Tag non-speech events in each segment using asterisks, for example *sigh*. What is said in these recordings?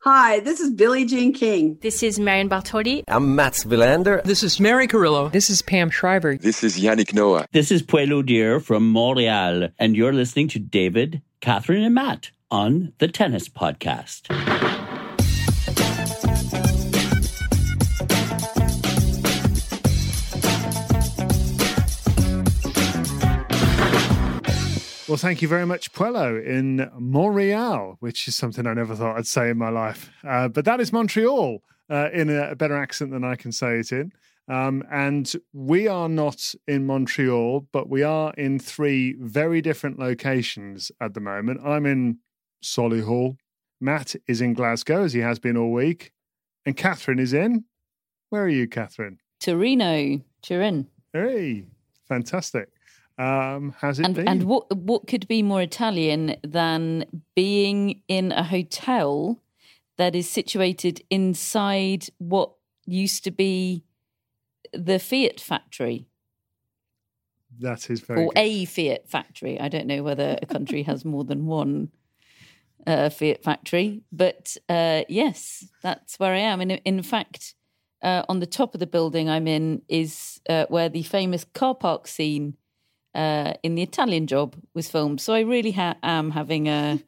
Hi, this is Billie Jean King. This is Marion Bartoli. I'm Mats Wilander. This is Mary Carillo. This is Pam Shriver. This is Yannick Noah. This is Puelo Deer from Montreal, and you're listening to David, Catherine, and Matt on the Tennis Podcast. Well, thank you very much, Puelo, in Montreal, which is something I never thought I'd say in my life. Uh, but that is Montreal uh, in a, a, better accent than I can say it in. Um, and we are not in Montreal, but we are in three very different locations at the moment. I'm in Solihull. Matt is in Glasgow, as he has been all week. And Catherine is in. Where are you, Catherine? Torino, Turin. Hey, fantastic. Um, has it and, been? And what what could be more Italian than being in a hotel that is situated inside what used to be the Fiat factory? That is very or good. a Fiat factory. I don't know whether a country has more than one uh, Fiat factory, but uh, yes, that's where I am. And in fact, uh, on the top of the building I'm in is uh, where the famous car park scene uh, in the Italian Job was filmed. So I really ha- am having a,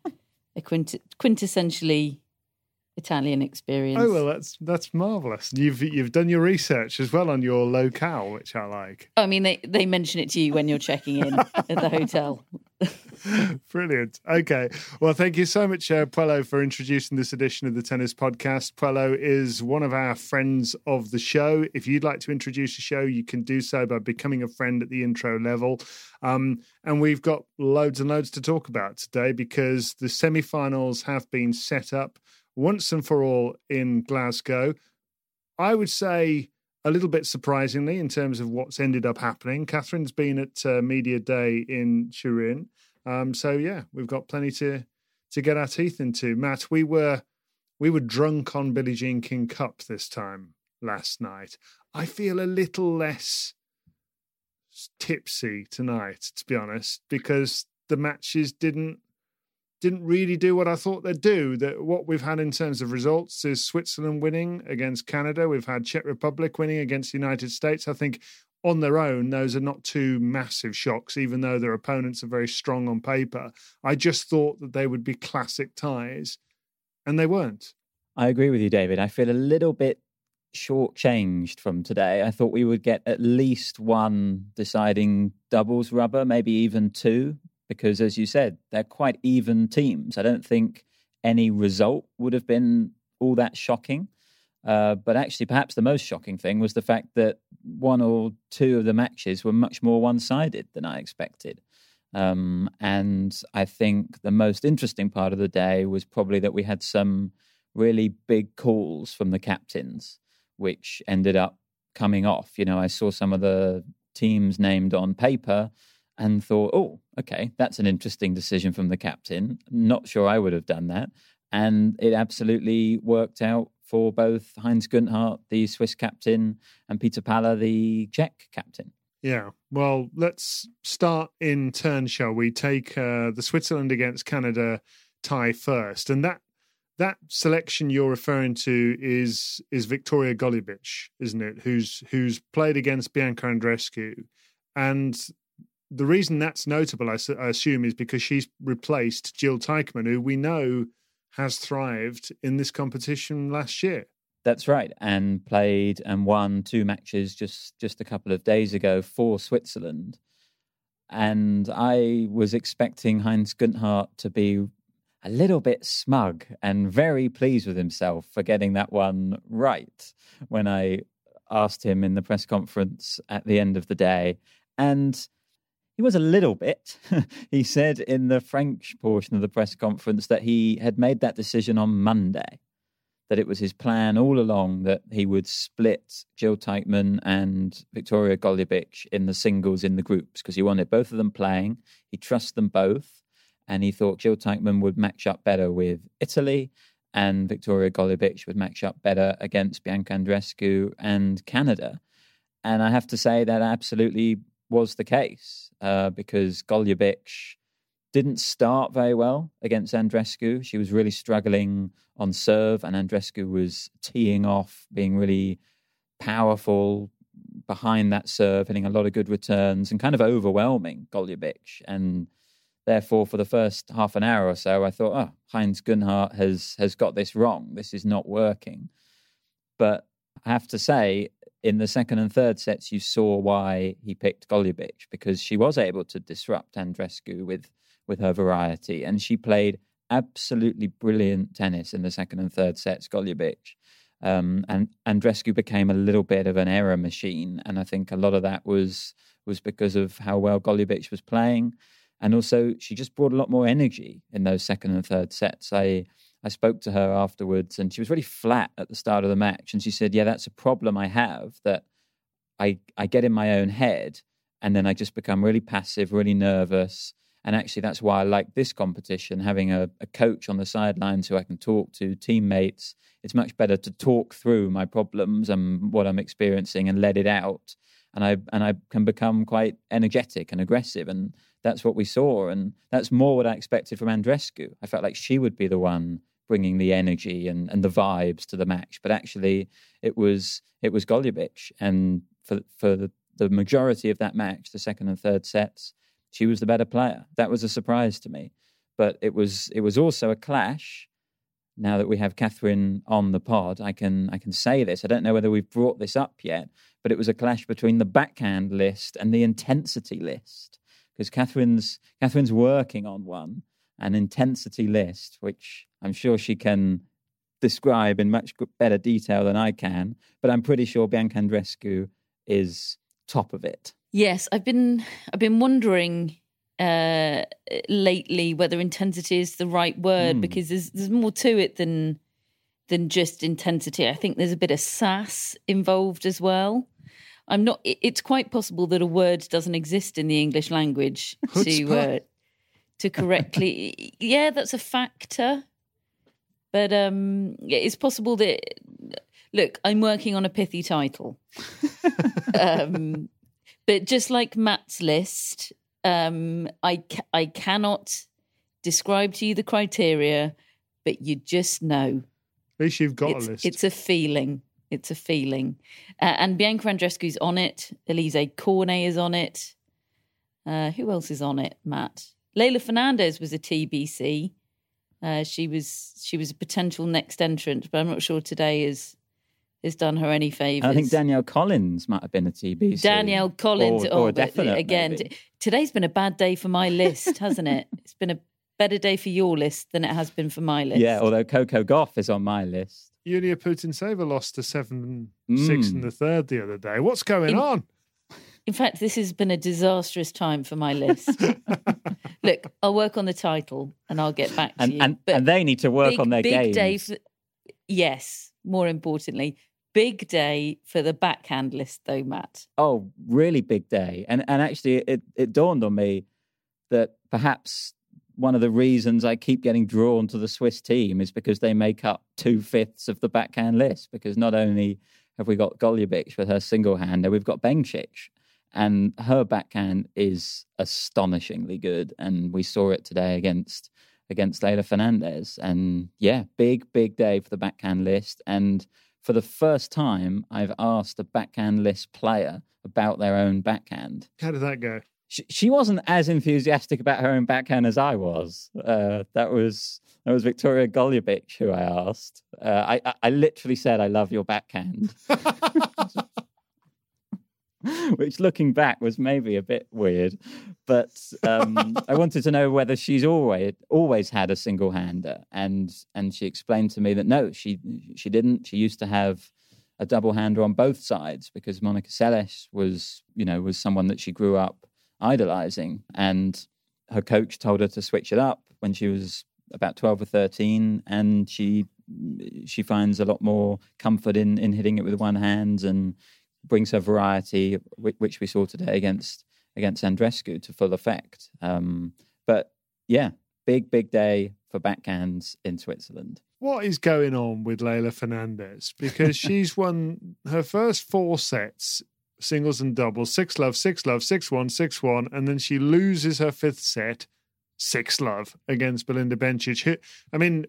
a quint- quintessentially Italian experience. Oh well, that's that's marvelous. You've you've done your research as well on your locale, which I like. I mean, they they mention it to you when you're checking in at the hotel. *laughs* Brilliant. Okay. Well, thank you so much, uh, Puelo, for introducing this edition of the Tennis Podcast. Puelo is one of our friends of the show. If you'd like to introduce the show, you can do so by becoming a friend at the intro level. Um, and we've got loads and loads to talk about today because the semi finals have been set up once and for all in Glasgow. I would say a little bit surprisingly in terms of what's ended up happening. Catherine's been at uh, Media Day in Turin. Um, so yeah, we've got plenty to to get our teeth into. Matt, we were we were drunk on Billie Jean King Cup this time last night. I feel a little less tipsy tonight, to be honest, because the matches didn't didn't really do what I thought they'd do. That what we've had in terms of results is Switzerland winning against Canada. We've had Czech Republic winning against the United States. I think on their own, those are not two massive shocks, even though their opponents are very strong on paper. I just thought that they would be classic ties, and they weren't. I agree with you, David. I feel a little bit shortchanged from today. I thought we would get at least one deciding doubles rubber, maybe even two, because as you said, they're quite even teams. I don't think any result would have been all that shocking. Uh, but actually, perhaps the most shocking thing was the fact that one or two of the matches were much more one sided than I expected. Um, and I think the most interesting part of the day was probably that we had some really big calls from the captains, which ended up coming off. You know, I saw some of the teams named on paper and thought, oh, okay, that's an interesting decision from the captain. Not sure I would have done that. And it absolutely worked out for both Heinz Gunthardt, the Swiss captain, and Peter Pála, the Czech captain. Yeah. Well, let's start in turn, shall we? Take uh, the Switzerland against Canada tie first, and that that selection you're referring to is is Victoria Golubic, isn't it? Who's who's played against Bianca Andreescu. and the reason that's notable, I, I assume, is because she's replaced Jill Teichmann, who we know has thrived in this competition last year. That's right, and played and won two matches just just a couple of days ago for Switzerland. And I was expecting Heinz Gunthardt to be a little bit smug and very pleased with himself for getting that one right when I asked him in the press conference at the end of the day. And he was a little bit. *laughs* he said in the French portion of the press conference that he had made that decision on Monday, that it was his plan all along that he would split Jill Teichmann and Victoria Golubic in the singles in the groups because he wanted both of them playing. He trusts them both and he thought Jill Teichmann would match up better with Italy, and Victoria Golubic would match up better against Bianca Andreescu and Canada. And I have to say that absolutely was the case uh, because Golubic didn't start very well against Andreescu. She was really struggling on serve, and Andreescu was teeing off, being really powerful behind that serve, hitting a lot of good returns and kind of overwhelming Golubic. And Therefore, for the first half an hour or so, I thought, oh, Heinz Gunthardt has has got this wrong. This is not working. But I have to say, in the second and third sets, you saw why he picked Golubic because she was able to disrupt Andreescu with with her variety, and she played absolutely brilliant tennis in the second and third sets. Golubic. Um, and Andreescu became a little bit of an error machine, and I think a lot of that was was because of how well Golubic was playing. And also, she just brought a lot more energy in those second and third sets. I I spoke to her afterwards, and she was really flat at the start of the match. And she said, "Yeah, that's a problem I have that I I get in my own head, and then I just become really passive, really nervous." And actually, that's why I like this competition, having a, a coach on the sidelines who I can talk to, teammates. It's much better to talk through my problems and what I'm experiencing and let it out. And I and I can become quite energetic and aggressive. And that's what we saw. And that's more what I expected from Andreescu. I felt like she would be the one bringing the energy and, and the vibes to the match. But actually, it was it was Golubic. And for, for the, the majority of that match, the second and third sets, she was the better player. That was a surprise to me. But it was it was also a clash. Now that we have Catherine on the pod, I can I can say this. I don't know whether we've brought this up yet, but it was a clash between the backhand list and the intensity list because Catherine's Catherine's working on one, an intensity list, which I'm sure she can describe in much better detail than I can. But I'm pretty sure Bianca Andreescu is top of it. Yes, I've been I've been wondering uh, lately whether intensity is the right word mm. because there's there's more to it than than just intensity. I think there's a bit of sass involved as well. I'm not. It's quite possible that a word doesn't exist in the English language *laughs* to uh, to correctly. *laughs* yeah, that's a factor. But um, it's possible that. Look, I'm working on a pithy title. *laughs* um, but just like Matt's list, um, I ca- I cannot describe to you the criteria, but you just know. At least you've got it's, a list. It's a feeling. It's a feeling. Uh, and Bianca Andreescu's on it. Alizé Cornet is on it. Uh, who else is on it, Matt? Leylah Fernandez was a TBC. Uh, she was she was a potential next entrant, but I'm not sure today is has done her any favours. I think Danielle Collins might have been a TBC. Danielle Collins, or, oh, or definite, again, maybe. today's been a bad day for my list, hasn't it? it's been a better day for your list than it has been for my list. Yeah, although Coco Gauff is on my list. Yulia Putintseva lost to seven six in Mm. the third the other day. What's going In- on? In fact, this has been a disastrous time for my list. *laughs* Look, I'll work on the title and I'll get back to And, you. and, But and they need to work big, on their game big games. day for, yes, more importantly, big day for the backhand list, though, Matt. Oh, really big day. And and actually it, it dawned on me that perhaps one of the reasons I keep getting drawn to the Swiss team is because they make up two fifths of the backhand list. Because not only have we got Golubic with her single hander, we've got Bencic. And her backhand is astonishingly good. And we saw it today against against Leylah Fernandez. And yeah, big, big day for the backhand list. And for the first time, I've asked a backhand list player about their own backhand. How did that go? She, she wasn't as enthusiastic about her own backhand as I was. Uh, that was that was Victoria Golubic who I asked. Uh, I, I I literally said, "I love your backhand." *laughs* *laughs* *laughs* which looking back was maybe a bit weird. But um, I *laughs* wanted to know whether she's always always had a single hander, and and she explained to me that no, she she didn't. She used to have a double hander on both sides because Monica Seles was you know was someone that she grew up idolizing, and her coach told her to switch it up when she was about 12 or 13 and she she finds a lot more comfort in in hitting it with one hand and brings her variety, which we saw today against against Andreescu to full effect. Um, but yeah, big big day for backhands in Switzerland. What is going on with Leylah Fernandez? Because *laughs* she's won her first four sets, singles and doubles, six love, six love, six one, six one, and then she loses her fifth set, six love against Belinda Bencic. I mean,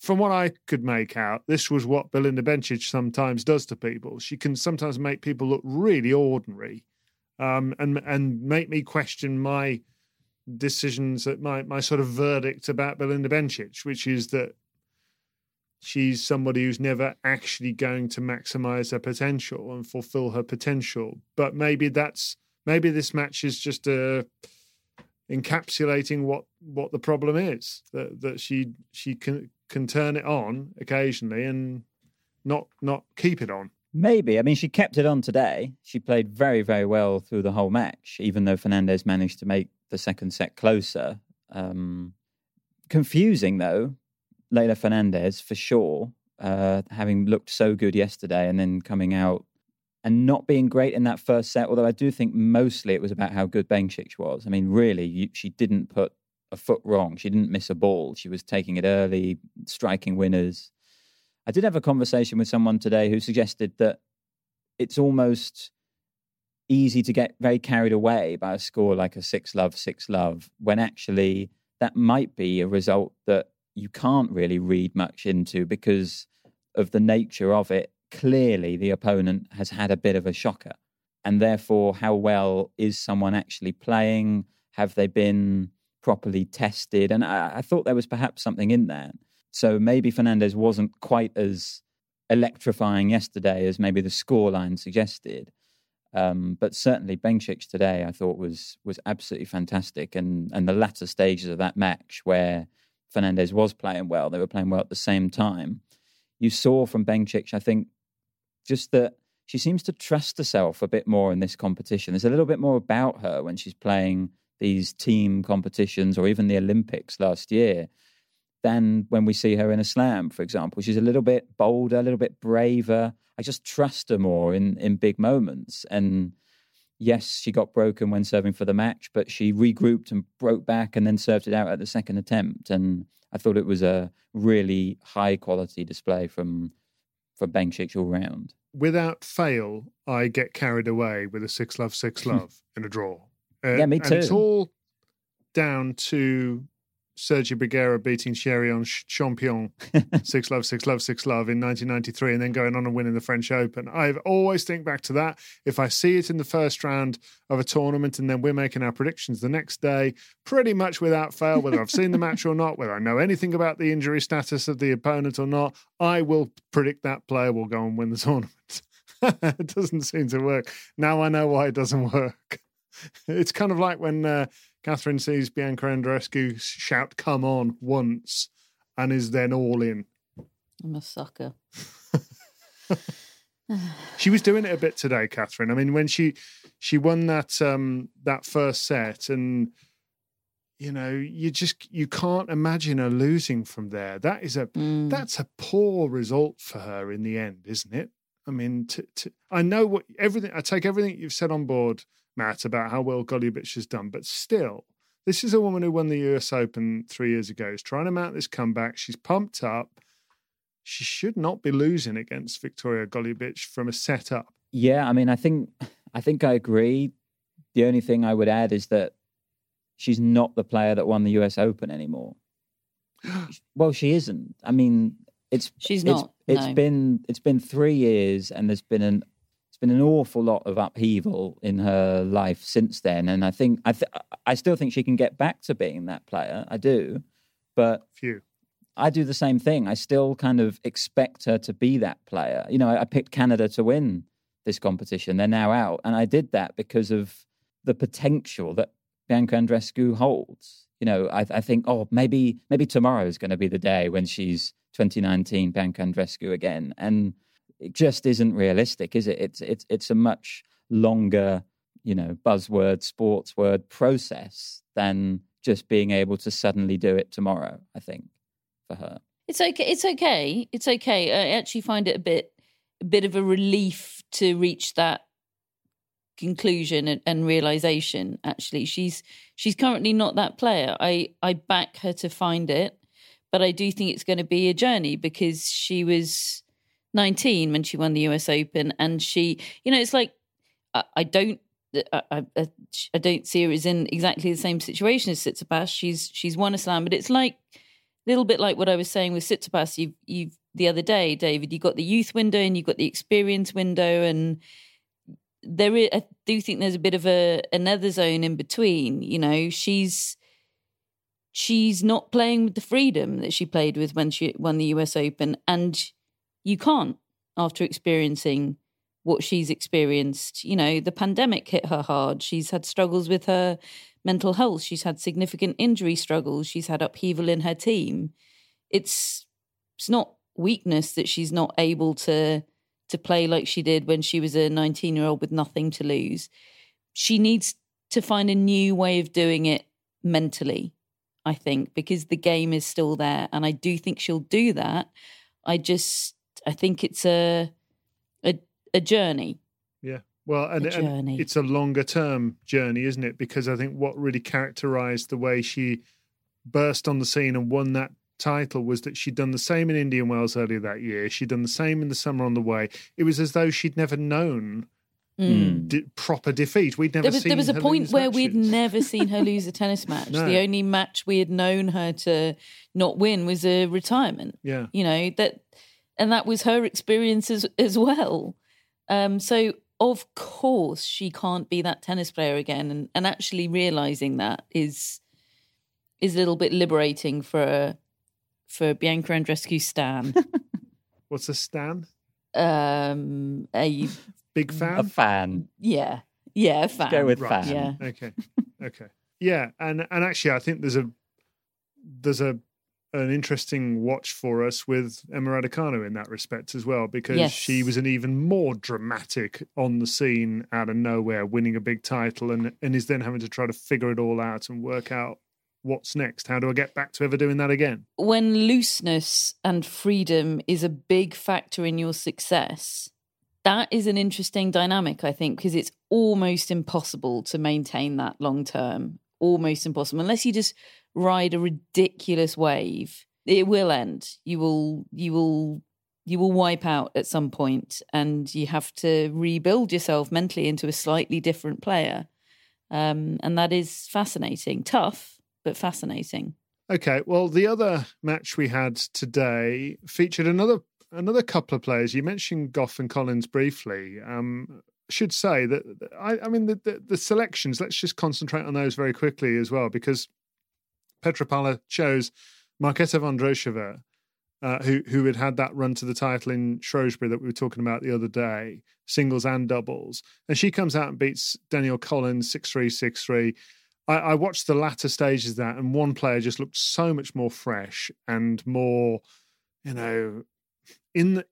from what I could make out, this was what Belinda Bencic sometimes does to people. She can sometimes make people look really ordinary, um, and and make me question my decisions, that my my sort of verdict about Belinda Bencic, which is that she's somebody who's never actually going to maximize her potential and fulfill her potential. But maybe that's maybe this match is just a uh, encapsulating what what the problem is that that she she can can turn it on occasionally and not not keep it on. Maybe. I mean, she kept it on today. She played very, very well through the whole match, even though Fernandez managed to make the second set closer. Um, confusing, though, Leylah Fernandez, for sure, uh, having looked so good yesterday and then coming out and not being great in that first set. Although I do think mostly it was about how good Bencic was. I mean, really, you, she didn't put a foot wrong. She didn't miss a ball. She was taking it early, striking winners. I did have a conversation with someone today who suggested that it's almost easy to get very carried away by a score like a six love, six love, when actually that might be a result that you can't really read much into because of the nature of it. Clearly, the opponent has had a bit of a shocker. And therefore, how well is someone actually playing? Have they been properly tested. And I, I thought there was perhaps something in that. So maybe Fernandez wasn't quite as electrifying yesterday as maybe the scoreline suggested. Um, but certainly Bencic today, I thought was was absolutely fantastic, and and the latter stages of that match where Fernandez was playing well, they were playing well at the same time. You saw from Bencic, I think, just that she seems to trust herself a bit more in this competition. There's a little bit more about her when she's playing these team competitions or even the Olympics last year than when we see her in a slam, for example. She's a little bit bolder, a little bit braver. I just trust her more in, in big moments. And yes, she got broken when serving for the match, but she regrouped and broke back and then served it out at the second attempt. And I thought it was a really high quality display from from Bencic all round. Without fail, I get carried away with a six love, six *laughs* love in a draw. Uh, yeah, me too. It's all down to Sergio Bruguera beating Thierry Champion *laughs* six love six love six love in 1993 and then going on and winning the French Open. I always think back to that. If I see it in the first round of a tournament and then we're making our predictions the next day, pretty much without fail, whether I've seen the match or not, whether I know anything about the injury status of the opponent or not, I will predict that player will go and win the *laughs* tournament. *laughs* it doesn't seem to work. Now I know why it doesn't work. *laughs* It's kind of like when uh, Catherine sees Bianca Andreescu shout "Come on" once, and is then all in. I'm a sucker. *laughs* she was doing it a bit today, Catherine. I mean, when she she won that um that first set, and you know, you just you can't imagine her losing from there. That is a mm. that's a poor result for her in the end, isn't it? I mean, to, to, I know what everything. I take everything you've said on board Matt, about how well Golubic has done, but still, this is a woman who won the US Open three years ago. Is trying to mount this comeback. She's pumped up. She should not be losing against Victoria Golubic from a setup. Yeah, I mean, I think I think I agree. The only thing I would add is that she's not the player that won the US Open anymore. *gasps* well, she isn't. I mean, it's she's not. It's, it's been it's been three years, and there's been an it's been an awful lot of upheaval in her life since then, and I think I th- I still think she can get back to being that player. I do, but few. I do the same thing. I still kind of expect her to be that player. You know, I, I picked Canada to win this competition. They're now out. And I did that because of the potential that Bianca Andreescu holds. You know, I, I think, oh, maybe maybe tomorrow is going to be the day when she's 2019 Bianca Andreescu again. And it just isn't realistic, is it? It's it's it's a much longer, you know, buzzword, sports word process than just being able to suddenly do it tomorrow, I think, for her. It's okay. It's okay. It's okay. I actually find it a bit a bit of a relief to reach that conclusion and, and, realization actually she's she's currently not that player i i back her to find it but i do think it's going to be a journey because she was 19 when she won the us open and she you know it's like i, I don't I, I, I, don't see her as in exactly the same situation as Tsitsipas. She's she's won a slam, but it's like a little bit like what I was saying with Tsitsipas. You've you've the other day, David. You got the youth window and you've got the experience window, and there is, I do think there's a bit of a another zone in between. You know, she's she's not playing with the freedom that she played with when she won the US Open, and you can't after experiencing what she's experienced. You know, the pandemic hit her hard. She's had struggles with her mental health. She's had significant injury struggles. She's had upheaval in her team. It's it's not weakness that she's not able to to play like she did when she was a 19 year old with nothing to lose. She needs to find a new way of doing it mentally, I think, because the game is still there. And I do think she'll do that. I just, I think it's a, a, a journey. Yeah. Well, and, and, it's a longer term journey, isn't it? Because I think what really characterized the way she burst on the scene and won that title was that she'd done the same in Indian Wells earlier that year. She'd done the same in the summer on the way. It was as though she'd never known mm. proper defeat. We'd never there was, seen. There was a point where matches. we'd never *laughs* seen her lose a tennis match. no. The only match we had known her to not win was a retirement. Yeah, you know that, and that was her experience as, as well. Um, so of course she can't be that tennis player again, and, and actually realizing that is is a little bit liberating for for Bianca Andreescu Stan. *laughs* What's a Stan? Um, a big fan. A fan. Yeah, yeah, a fan. Let's go with right. fan. Yeah. Okay. Okay. Yeah, and and actually, I think there's a there's a an interesting watch for us with Emma Raducanu in that respect as well, because yes. she was an even more dramatic on the scene out of nowhere, winning a big title, and and is then having to try to figure it all out and work out what's next? How do I get back to ever doing that again? When looseness and freedom is a big factor in your success, that is an interesting dynamic, I think, because it's almost impossible to maintain that long term. Almost impossible. Unless you just ride a ridiculous wave, it will end. You will, you will, you will wipe out at some point and you have to rebuild yourself mentally into a slightly different player. Um, and that is fascinating, tough, but fascinating. Okay, well, the other match we had today featured another another couple of players. You mentioned Gauff and Collins briefly. Um, should say that I, I mean the, the, the selections. Let's just concentrate on those very quickly as well, because Petr Pála chose Marketa Vondrousova, uh, who who had had that run to the title in Shrewsbury that we were talking about the other day, singles and doubles, and she comes out and beats Danielle Collins six three six three. I, I watched the latter stages of that, and one player just looked so much more fresh and more, you know, in the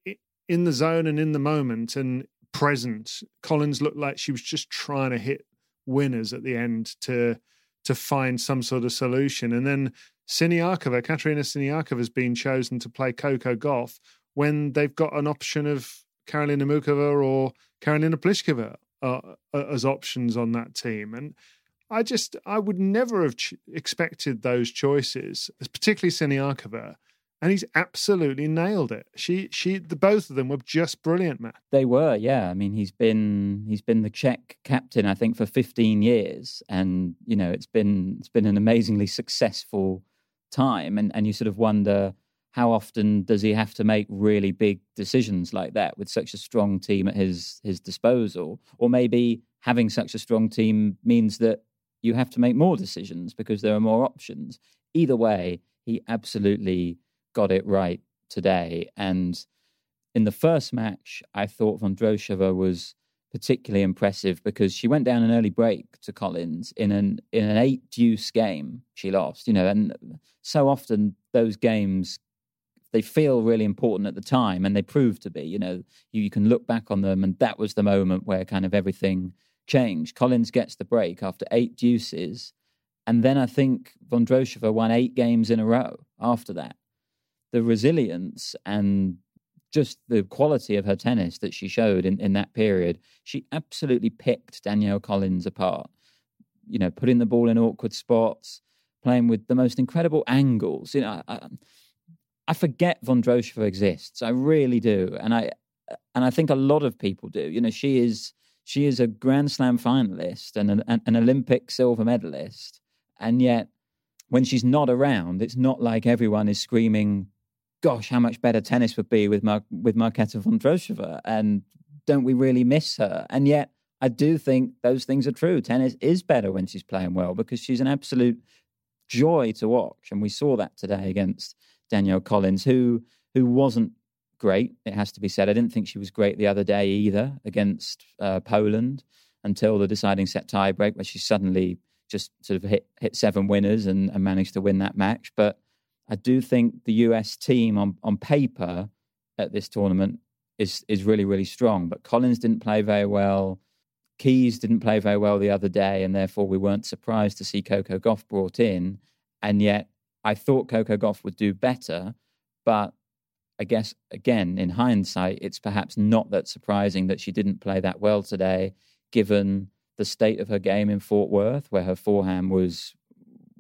in the zone and in the moment and present. Collins looked like she was just trying to hit winners at the end to to find some sort of solution. And then Siniakova, Katerina Siniakova, has been chosen to play Coco Gauff when they've got an option of Karolina Muchova or Karolina Pliskova uh, as options on that team. And I just I would never have ch- expected those choices, particularly Siniakova, and he's absolutely nailed it. She she the both of them were just brilliant, Matt. They were, yeah. I mean, he's been he's been the Czech captain, I think, for 15 years, and you know, it's been it's been an amazingly successful time, and and you sort of wonder how often does he have to make really big decisions like that with such a strong team at his his disposal, or maybe having such a strong team means that you have to make more decisions because there are more options. Either way, he absolutely got it right today. And in the first match, I thought Vondrousova was particularly impressive because she went down an early break to Collins in an in an eight deuce game. She lost, you know, and so often those games they feel really important at the time, and they prove to be. You know, you, you can look back on them, and that was the moment where kind of everything changed. Collins gets the break after eight deuces, and then I think Vondrousova won eight games in a row after that. The resilience and just the quality of her tennis that she showed in, in that period, she absolutely picked Danielle Collins apart. You know, putting the ball in awkward spots, playing with the most incredible angles. You know, I, I forget Vondrousova exists. I really do, and I and I think a lot of people do. You know, she is she is a Grand Slam finalist and an, an Olympic silver medalist, and yet when she's not around, it's not like everyone is screaming gosh, how much better tennis would be with Mar- with Marketa Vondrousova, and don't we really miss her? And yet, I do think those things are true. Tennis is better when she's playing well because she's an absolute joy to watch, and we saw that today against Danielle Collins, who who wasn't great. It has to be said. I didn't think she was great the other day either against uh, Poland until the deciding set tiebreak, where she suddenly just sort of hit hit seven winners and, and managed to win that match. But I do think the US team on, on paper at this tournament is is really really strong. But Collins didn't play very well. Keys didn't play very well the other day, and therefore we weren't surprised to see Coco Gauff brought in. And yet, I thought Coco Gauff would do better. But I guess again, in hindsight, it's perhaps not that surprising that she didn't play that well today, given the state of her game in Fort Worth, where her forehand was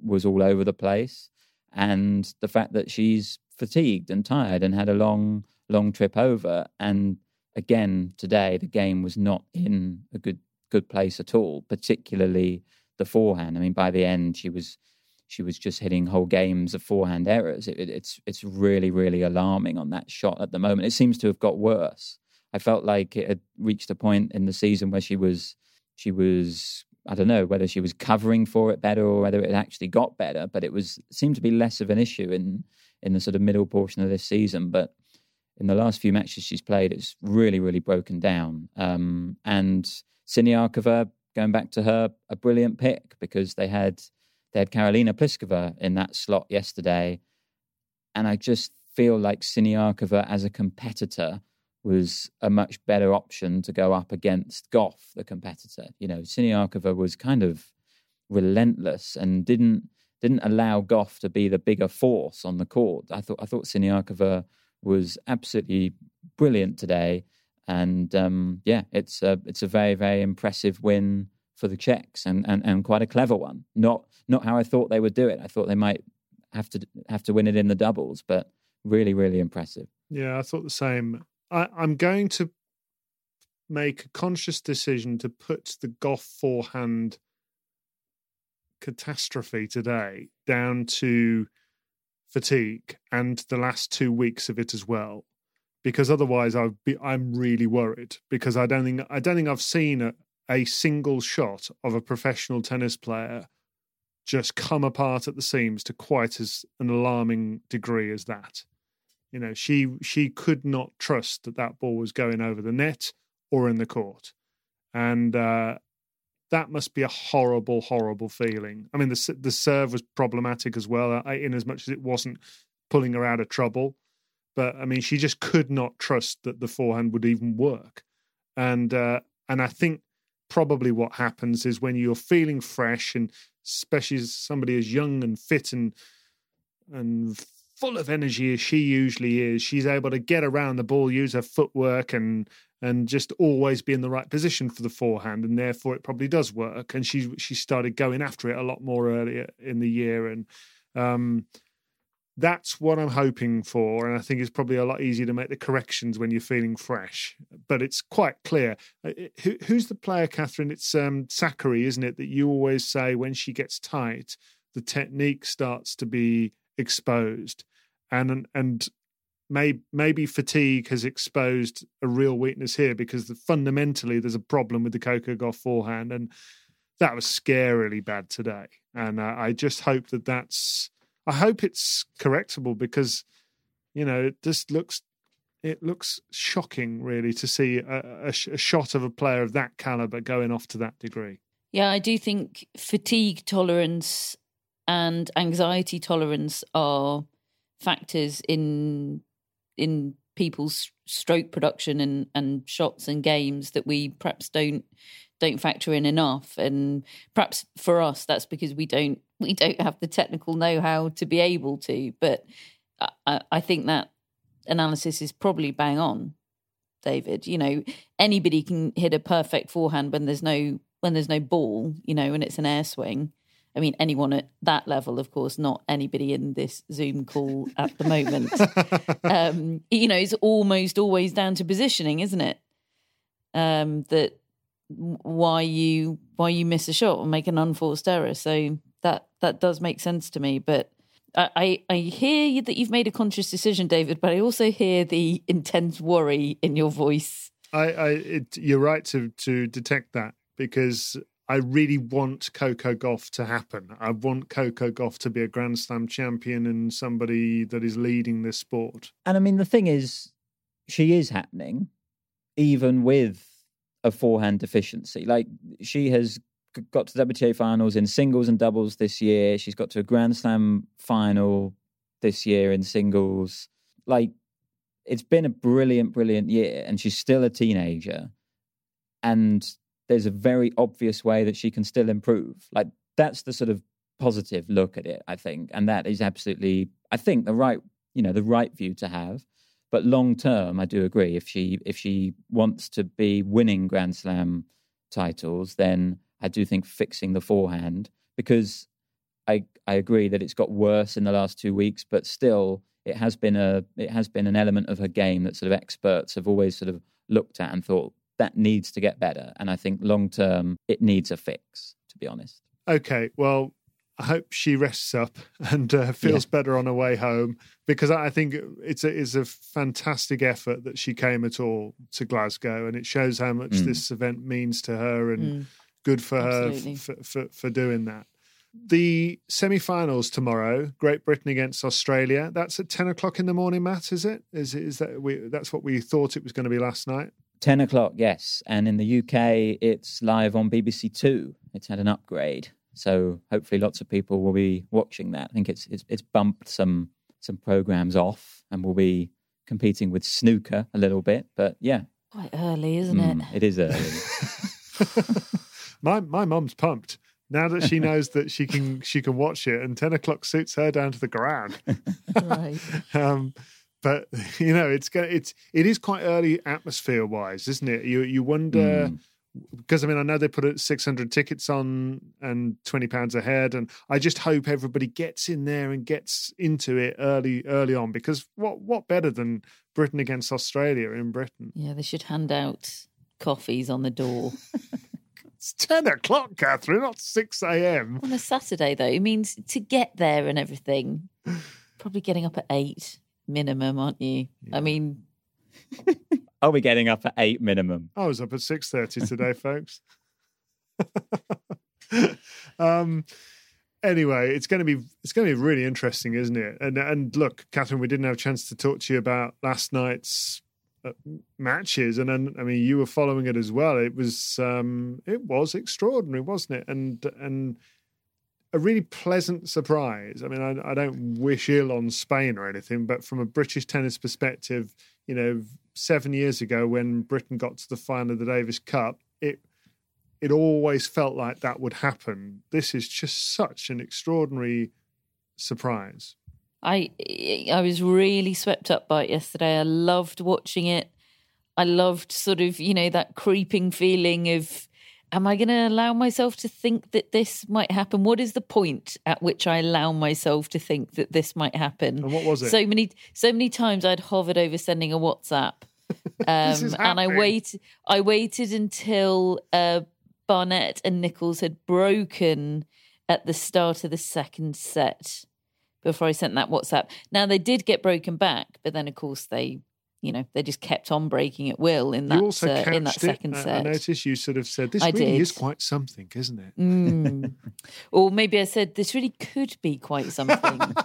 was all over the place and the fact that she's fatigued and tired and had a long, long trip over. And again, today the game was not in a good good place at all, particularly the forehand. I mean, by the end, she was she was just hitting whole games of forehand errors. It, it, it's it's really really alarming on that shot at the moment. It seems to have got worse. I felt like it had reached a point in the season where she was she was I don't know whether she was covering for it better or whether it actually got better, but it was seemed to be less of an issue in in the sort of middle portion of this season. But in the last few matches she's played, it's really really broken down. Um, and Siniakova, going back to her, a brilliant pick because they had they had Karolina Pliskova in that slot yesterday, and I just feel like Siniakova as a competitor was a much better option to go up against Gauff, the competitor. You know, Siniakova was kind of relentless and didn't didn't allow Gauff to be the bigger force on the court. I thought I thought Siniakova was absolutely brilliant today, and um, yeah, it's a it's a very very impressive win for the Czechs and, and and quite a clever one. Not not how I thought they would do it. I thought they might have to have to win it in the doubles, but really really impressive. Yeah, I thought the same. I, I'm going to make a conscious decision to put the Gauff forehand catastrophe today down to fatigue and the last two weeks of it as well because otherwise I'd be I'm really worried because I don't think I don't think I've seen a, a single shot of a professional tennis player just come apart at the seams to quite as an alarming degree as that. You know, she she could not trust that that ball was going over the net or in the court, and uh, that must be a horrible, horrible feeling. I mean, the the serve was problematic as well, uh, in as much as it wasn't pulling her out of trouble. But I mean, she just could not trust that the forehand would even work, and uh, and I think probably what happens is when you're feeling fresh and especially as somebody as young and fit and and full of energy as she usually is, she's able to get around the ball, use her footwork, and and just always be in the right position for the forehand, and therefore it probably does work. And she she started going after it a lot more earlier in the year, and um, that's what I'm hoping for. And I think it's probably a lot easier to make the corrections when you're feeling fresh. But it's quite clear. Uh, who, who's the player, Catherine? It's um, Sakkari, isn't it? That you always say when she gets tight, the technique starts to be exposed, and and may, maybe fatigue has exposed a real weakness here because the, fundamentally there's a problem with the Coco Gauff forehand, and that was scarily bad today. And uh, I just hope that that's I hope it's correctable because you know it just looks it looks shocking, really, to see a, a, a shot of a player of that caliber going off to that degree. Yeah, I do think fatigue tolerance and anxiety tolerance are factors in in people's stroke production and, and shots and games that we perhaps don't don't factor in enough. And perhaps for us that's because we don't we don't have the technical know-how to be able to. But I, I think that analysis is probably bang on david. You know anybody can hit a perfect forehand when there's no when there's no ball you know and it's an air swing I mean, anyone at that level, of course, not anybody in this Zoom call at the moment. *laughs* um, you know, it's almost always down to positioning, isn't it? Um, that why you why you miss a shot or make an unforced error. So that that does make sense to me. But I, I, I hear that you've made a conscious decision, David. But I also hear the intense worry in your voice. I, I it, you're right to to detect that because I really want Coco Gauff to happen. I want Coco Gauff to be a Grand Slam champion and somebody that is leading this sport. And I mean, the thing is, she is happening, even with a forehand deficiency. Like she has got to WTA finals in singles and doubles this year. She's got to a Grand Slam final this year in singles. Like it's been a brilliant, brilliant year, and she's still a teenager. And there's a very obvious way that she can still improve. Like that's the sort of positive look at it, I think, and that is absolutely, I think, the right, you know, the right view to have. But long term, I do agree. If she if she wants to be winning Grand Slam titles, then I do think fixing the forehand because I I agree that it's got worse in the last two weeks, but still it has been a it has been an element of her game that sort of experts have always sort of looked at and thought that needs to get better. And I think long term, it needs a fix, to be honest. Okay. Well, I hope she rests up *laughs* and uh, feels yeah. better on her way home because I think it's a, it's a fantastic effort that she came at all to Glasgow and it shows how much mm. this event means to her and mm. good for Absolutely. her for, for, for doing that. The semi-finals tomorrow, Great Britain against Australia. That's at ten o'clock in the morning. Matt, is it? Is is that we? That's what we thought it was going to be last night. 10 o'clock, yes. And in the UK, it's live on BBC Two. It's had an upgrade. So hopefully lots of people will be watching that. I think it's, it's, it's bumped some, some programs off and we'll be competing with snooker a little bit. But yeah. Quite early, isn't mm, it? It is early. *laughs* *laughs* my my mum's pumped now that she knows that she can she can watch it and 10 o'clock suits her down to the ground *laughs* right um, but *laughs* you know it's it's it is quite early atmosphere wise isn't it you you wonder mm. because i mean i know they put it 600 tickets on and 20 pounds ahead and i just hope everybody gets in there and gets into it early early on because what what better than britain against australia in britain yeah they should hand out coffees on the door It's 10 o'clock, Catherine, not 6 a.m. On a Saturday, though, it means to get there and everything, probably getting up at 8 minimum, aren't you? Yeah. I mean, *laughs* are we getting up at eight minimum? I was up at six thirty today, *laughs* folks. *laughs* um. Anyway, it's going to be it's going to be really interesting, isn't it? And and look, Catherine, we didn't have a chance to talk to you about last night's uh, matches, and then I mean, you were following it as well. It was um, it was extraordinary, wasn't it? And and a really pleasant surprise. I mean, I, I, don't wish ill on Spain or anything, but from a British tennis perspective, you know, seven years ago when Britain got to the final of the Davis Cup, it it always felt like that would happen. This is just such an extraordinary surprise. I I was really swept up by it yesterday. I loved watching it. I loved sort of you know that creeping feeling of am I going to allow myself to think that this might happen? What is the point at which I allow myself to think that this might happen? And what was it? So many, so many times I'd hovered over sending a WhatsApp, *laughs* um, and I waited. I waited until uh, Barnett and Nicholls had broken at the start of the second set before I sent that WhatsApp. Now they did get broken back, but then of course they you know they just kept on breaking at will in that uh, in that second it. set. I noticed you sort of said this I really did. is quite something, isn't it? Mm. *laughs* or maybe I said this really could be quite something. *laughs*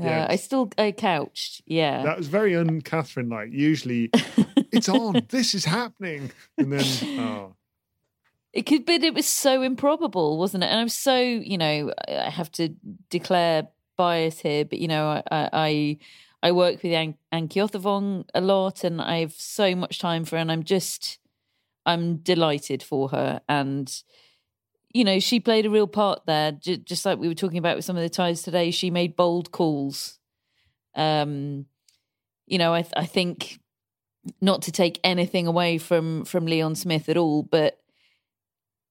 Uh, I still I couched. Yeah. That was very un Catherine like. Usually, *laughs* it's on. This is happening, and then oh, It could, but it was so improbable, wasn't it? And I'm so, you know, I have to declare bias here, but you know, I I I work with An- Anne Keothavong a lot, and I have so much time for her, and I'm just, I'm delighted for her, and you know, she played a real part there, j- just like we were talking about with some of the ties today. She made bold calls. Um, you know, I I think not to take anything away from from Leon Smith at all, but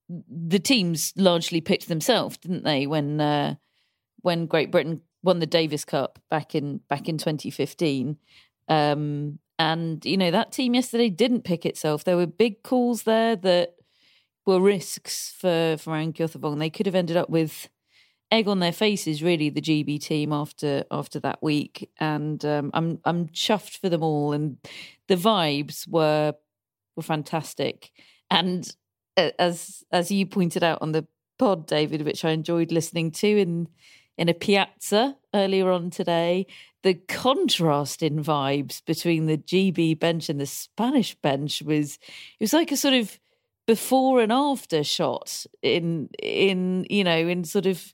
the teams largely picked themselves, didn't they? When uh, when Great Britain won the Davis Cup back in back in 2015, um, and you know that team yesterday didn't pick itself. There were big calls there that were risks for for Othavong. They could have ended up with egg on their faces, really. The GB team after after that week, and um, I'm I'm chuffed for them all. And the vibes were were fantastic. And uh, as as you pointed out on the pod, David, which I enjoyed listening to in in a piazza earlier on today, the contrast in vibes between the GB bench and the Spanish bench was it was like a sort of before and after shot in in you know in sort of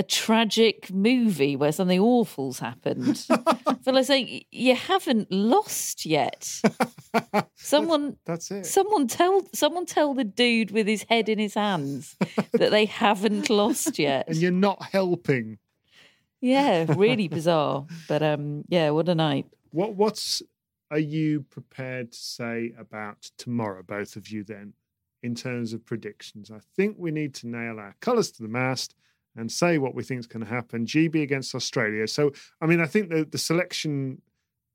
a tragic movie where something awful's happened. *laughs* I feel like saying you haven't lost yet. *laughs* Someone that's it. Someone tell someone tell the dude with his head in his hands that they haven't lost *laughs* yet. and you're not helping. Yeah, really bizarre. But um yeah, what a night. What what's are you prepared to say about tomorrow, both of you? Then, in terms of predictions, I think we need to nail our colours to the mast and say what we think is going to happen. GB against Australia. So, I mean, I think the the selection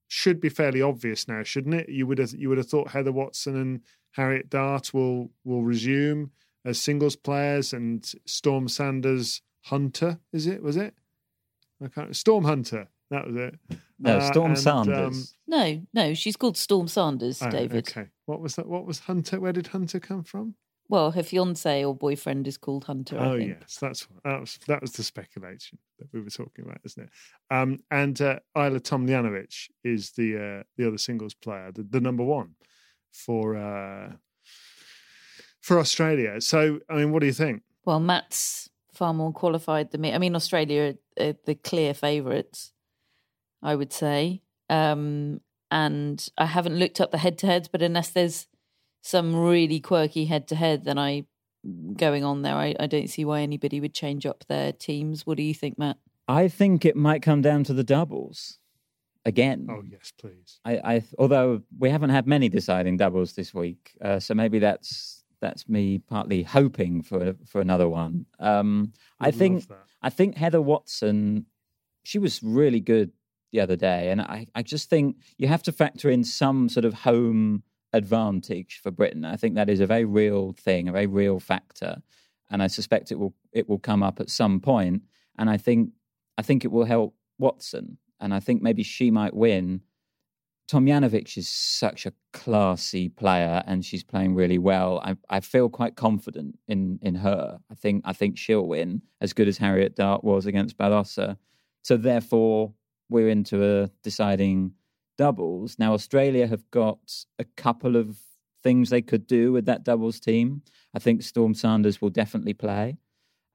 should be fairly obvious now, shouldn't it? You would have you would have thought Heather Watson and Harriet Dart will will resume as singles players, and Storm Sanders Hunter is it? Was it? I can't. Storm Hunter. That was it. No, Uh, Storm and, Sanders. um, No, no, she's called Storm Sanders, Oh, David. Okay. What was that? What was Hunter? Where did Hunter come from? Well, her fiance or boyfriend is called Hunter. I oh yes, that's that was that was the speculation that we were talking about, isn't it? Um, and uh, Ajla Tomljanovic is the uh, the other singles player, the, the number one for uh, for Australia. So, I mean, what do you think? Well, Matt's far more qualified than me. I mean, Australia are, are the clear favourites, I would say. Um, and I haven't looked up the head to heads, but unless there's some really quirky head to head, then I going on there, I, I don't see why anybody would change up their teams. What do you think, Matt? I think it might come down to the doubles again. Oh yes, please. I, I although we haven't had many deciding doubles this week, uh, so maybe that's that's me partly hoping for for another one. Um, I think that. I think Heather Watson, she was really good the other day, and I, I just think you have to factor in some sort of home advantage for Britain. I think that is a very real thing, a very real factor, and I suspect it will it will come up at some point. And I think I think it will help Watson, and I think maybe she might win. Tom Tomljanovic is such a classy player, and she's playing really well. I, I feel quite confident in in her. I think I think she'll win as good as Harriet Dart was against Barossa. So therefore, we're into a deciding doubles. Now Australia have got a couple of things they could do with that doubles team. I think Storm Sanders will definitely play,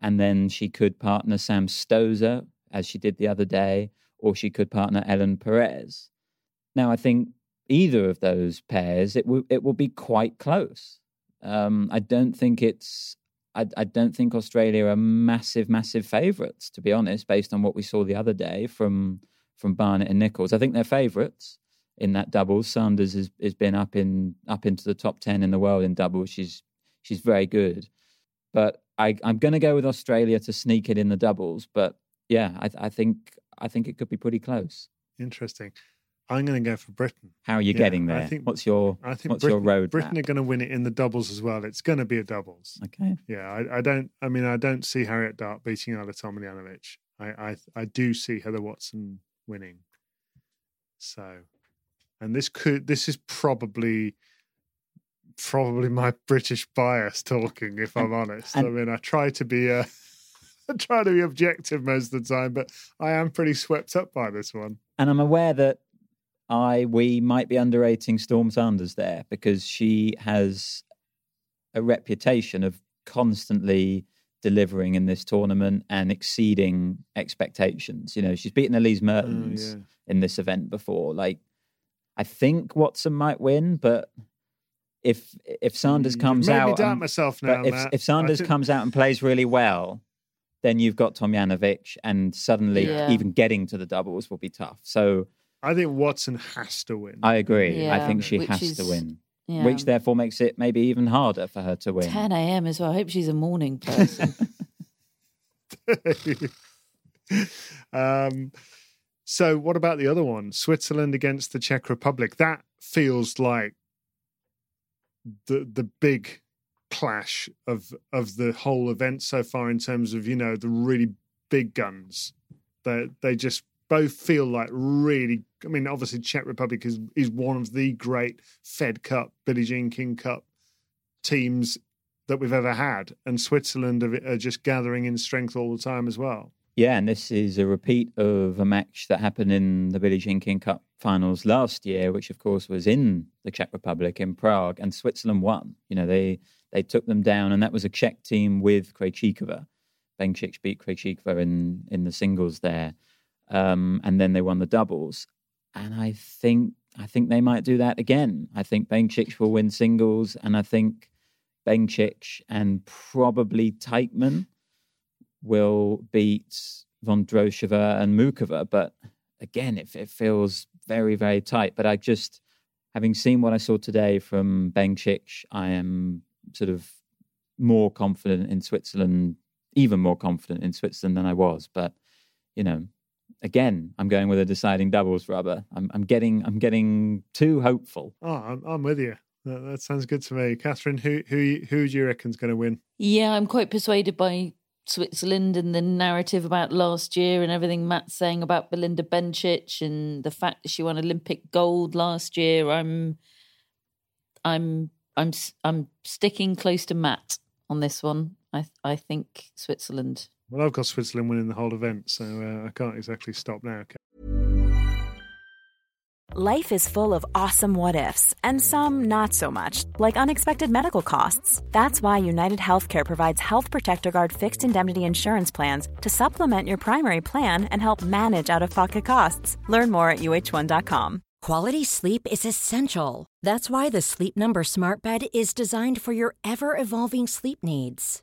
and then she could partner Sam Stosur as she did the other day, or she could partner Ellen Perez. Now, I think either of those pairs, it will it will be quite close. Um, I don't think it's. I, I don't think Australia are massive, massive favourites, to be honest, based on what we saw the other day from from Barnett and Nicholls. I think they're favourites in that doubles. Sanders has, has been up in up into the top ten in the world in doubles. She's she's very good, but I, I'm going to go with Australia to sneak it in the doubles. But yeah, I, I think I think it could be pretty close. Interesting. I'm going to go for Britain. How are you Yeah, getting I there? think- what's your I think what's Britain, your road? Britain are going to win it in the doubles as well. It's going to be a doubles. Okay. Yeah, I, I don't. I mean, I don't see Harriet Dart beating Ajla Tomljanovic. I, I, I do see Heather Watson winning. So, and this could. This is probably, probably my *laughs* British bias talking. If I'm honest, I mean, I try to be uh, *laughs* a. try to be objective most of the time, but I am pretty swept up by this one. And I'm aware that I we might be underrating Storm Sanders there because she has a reputation of constantly delivering in this tournament and exceeding expectations. You know, she's beaten Elise oh, Mertens Oh, yeah. in this event before. Like, I think Watson might win, but if if Sanders mm, comes made me out, doubt and- myself now, but if if Sanders think- comes out and plays really well, then you've got Tomljanovic, and suddenly Yeah. even getting to the doubles will be tough. So I think Watson has to win. I agree. I think she which has to win, Yeah. which therefore makes it maybe even harder for her to win. 10 a.m. as well. I hope she's a morning person. *laughs* *laughs* um, so, what about the other one? Switzerland against the Czech Republic. That feels like the the big clash of of the whole event so far in terms of you know the really big guns. They they just both feel like really. I mean, obviously, Czech Republic is is one of the great Fed Cup, Billie Jean King Cup teams that we've ever had, and Switzerland are, are just gathering in strength all the time as well. Yeah, and this is a repeat of a match that happened in the Billie Jean King Cup finals last year, which of course was in the Czech Republic in Prague, and Switzerland won. You know, they they took them down, and that was a Czech team with Krejcikova. Bencic beat Krejcikova in in the singles there, um, and then they won the doubles. And I think I think they might do that again. I think Bencic will win singles, and I think Bencic and probably Teichmann will beat Vondrousova and Muchova. But again, it, it feels very, very tight. But I just, having seen what I saw today from Bencic, I am sort of more confident in Switzerland, even more confident in Switzerland than I was. But, you know, again, I'm going with a deciding doubles rubber. I'm, I'm getting, I'm getting too hopeful. Oh, I'm, I'm with you. That, that sounds good to me, Catherine. Who who who do you reckon's going to win? yeah, I'm quite persuaded by Switzerland and the narrative about last year and everything Matt's saying about Belinda Bencic and the fact that she won Olympic gold last year. I'm, I'm, I'm, s- I'm sticking close to Matt on this one. I, I think Switzerland. Well, I've got Switzerland winning the whole event, so uh, I can't exactly stop now. Life is full of awesome what ifs, and some not so much, like unexpected medical costs. That's why United Healthcare provides Health Protector Guard fixed indemnity insurance plans to supplement your primary plan and help manage out of pocket costs. Learn more at uh1.com. Quality sleep is essential. That's why the Sleep Number Smart Bed is designed for your ever evolving sleep needs.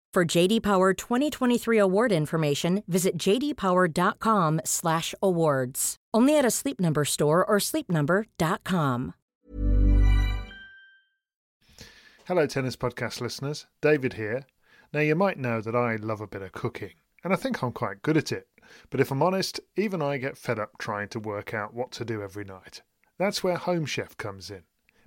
For JD Power 2023 award information, visit jdpower.com/awards. Only at a Sleep Number store or sleepnumber.com. Hello, Tennis Podcast listeners. David here. Now, you might know that I love a bit of cooking, and I think I'm quite good at it. But if I'm honest, even I get fed up trying to work out what to do every night. That's where Home Chef comes in.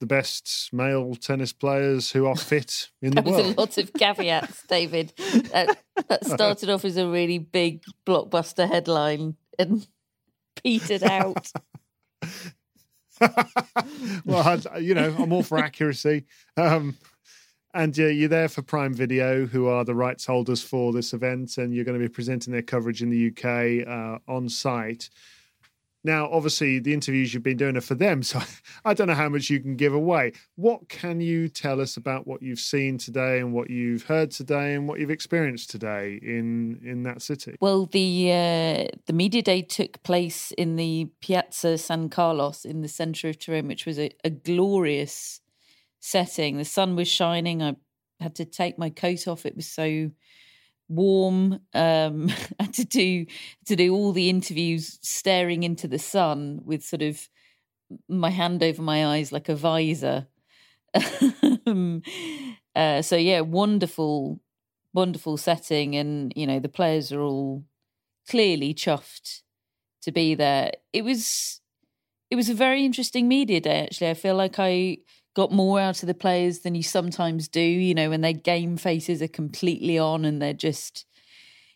the best male tennis players who are fit in the *laughs* That was a lot of caveats, David. That, that *laughs* started off as a really big blockbuster headline and *laughs* petered out. well, I, you know, I'm all for accuracy. Um, And uh, you're there for Prime Video, who are the rights holders for this event, and you're going to be presenting their coverage in the UK uh, on site. Now, obviously, the interviews you've been doing are for them, so *laughs* I don't know how much you can give away. What can you tell us about what you've seen today, and what you've heard today, and what you've experienced today in in that city? Well, the uh, the media day took place in the Piazza San Carlos in the centre of Turin, which was a, a glorious setting. The sun was shining. I had to take my coat off; it was so warm. Um, *laughs* to do to do all the interviews staring into the sun with sort of my hand over my eyes like a visor. um, uh, so yeah, wonderful, wonderful setting, and you know the players are all clearly chuffed to be there. It was it was a very interesting media day. Actually, I feel like I got more out of the players than you sometimes do. You know, when their game faces are completely on and they're just,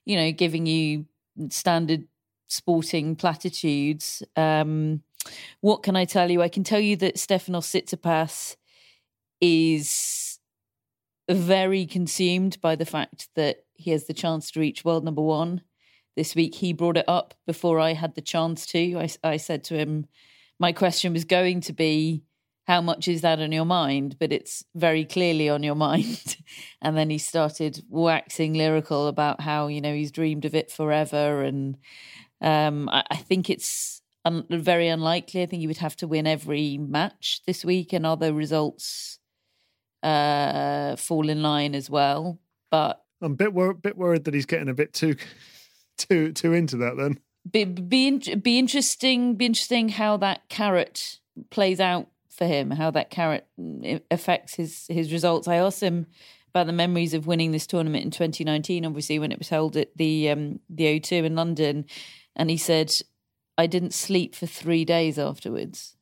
you know, giving you standard sporting platitudes. Um, what can I tell you? I can tell you that Stefanos Tsitsipas is very consumed by the fact that he has the chance to reach world number one this week. He brought it up before I had the chance to. I, I said to him, my question was going to be how much is that on your mind? But it's very clearly on your *laughs* mind. and then he started waxing lyrical about how, you know, he's dreamed of it forever. And um, I, I, think it's un- very unlikely. I think he would have to win every match this week and other results uh, fall in line as well. But I'm a bit, wor- bit worried that he's getting a bit too, too, too into that then. Be, be, be interesting, be interesting how that carrot plays out for him, how that carrot affects his his results. I asked him about the memories of winning this tournament in 2019, obviously when it was held at the um, the O2 in London, and he said, "I didn't sleep for three days afterwards."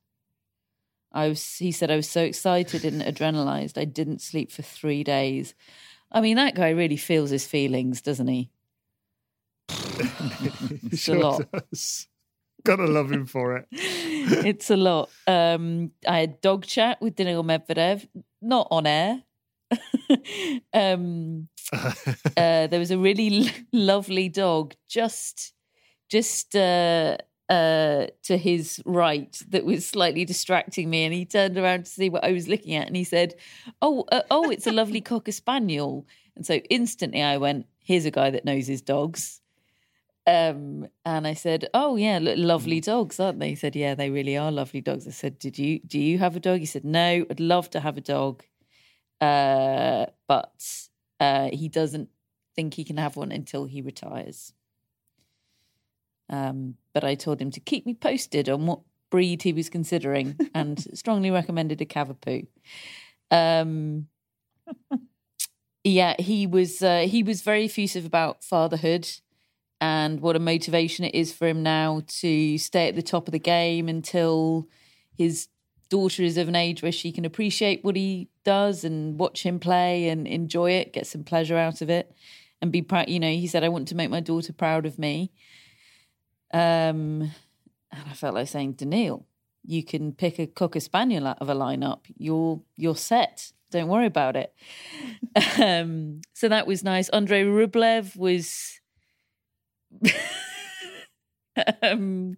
I was. He said I was so excited and adrenalized. I didn't sleep for three days. I mean, that guy really feels his feelings, doesn't he? *laughs* it's sure a lot. Does. Gotta love him for it. *laughs* it's a lot. Um, I had dog chat with Daniil Medvedev, not on air. *laughs* um, *laughs* uh, there was a really l- lovely dog just, just uh, uh, to his right that was slightly distracting me, and he turned around to see what I was looking at, and he said, "Oh, uh, oh, it's a lovely cocker spaniel." And so instantly, I went, "Here's a guy that knows his dogs." Um, and I said, "Oh yeah, lovely dogs, aren't they?" He said, "Yeah, they really are lovely dogs." I said, "Did you do you have a dog?" He said, "No, I'd love to have a dog, uh, but uh, he doesn't think he can have one until he retires." Um, but I told him to keep me posted on what breed he was considering, *laughs* and strongly recommended a Cavapoo. Um, *laughs* yeah, he was uh, he was very effusive about fatherhood and what a motivation it is for him now to stay at the top of the game until his daughter is of an age where she can appreciate what he does and watch him play and enjoy it, get some pleasure out of it, and be proud. You know, he said, "I want to make my daughter proud of me." Um, and I felt like saying, Daniil, you can pick a cocker spaniel out of a lineup. You're you're set. Don't worry about it. *laughs* um, so that was nice. Andre Rublev was *laughs* um,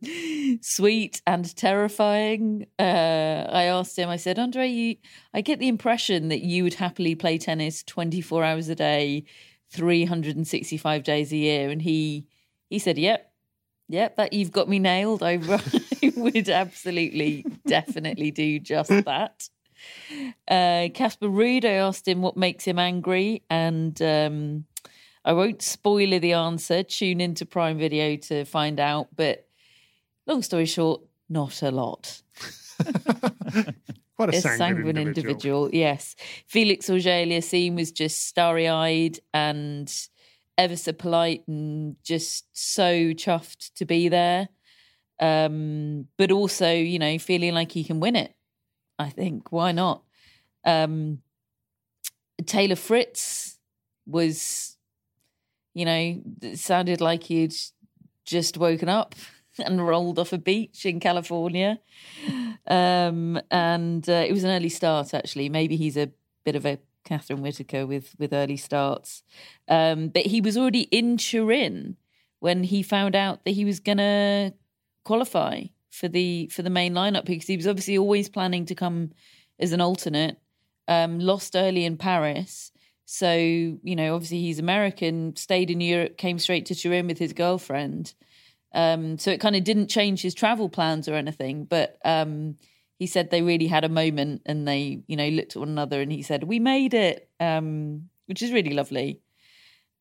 sweet and terrifying. Uh, I asked him, I said, Andre, you, I get the impression that you would happily play tennis 24 hours a day, 365 days a year. And he, he said, yep, yep, that you've got me nailed. I, *laughs* I would absolutely, definitely do just that. Uh, Casper Ruud, I asked him what makes him angry. And, um, I won't spoiler the answer. Tune into Prime Video to find out. But long story short, not a lot. *laughs* What a, a sanguine, sanguine individual. individual. Yes. Felix Auger-Aliassime was just starry eyed and ever so polite and just so chuffed to be there. Um, but also, you know, feeling like he can win it. I think. Why not? Um, Taylor Fritz was you know, it sounded like he'd just woken up *laughs* and rolled off a beach in California. Um, and uh, it was an early start, actually. Maybe he's a bit of a Catherine Whitaker with with early starts. Um, but he was already in Turin when he found out that he was going to qualify for the for the main lineup because he was obviously always planning to come as an alternate. Um, lost early in Paris, so you know obviously he's American. Stayed in Europe, came straight to Turin with his girlfriend. Um, so it kind of didn't change his travel plans or anything, but um, he said they really had a moment and they, you know, looked at one another and he said, "We made it," um, which is really lovely.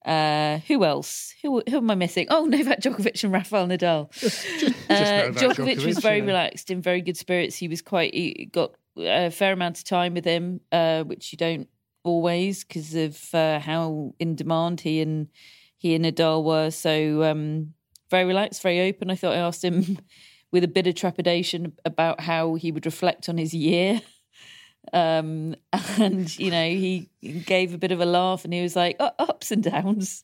Uh, who else? Who, who am I missing? Oh, *laughs* Novak Djokovic and Rafael Nadal. *laughs* just, just uh, Novak Djokovic, was very yeah. relaxed, in very good spirits. He was quite he got a fair amount of time with him, uh, which you don't always because of uh, how in demand he and he and Nadal were. So um, very relaxed, very open. I thought I asked him *laughs* with a bit of trepidation about how he would reflect on his year. *laughs* Um, and you know, he gave a bit of a laugh and he was like, oh, ups and downs.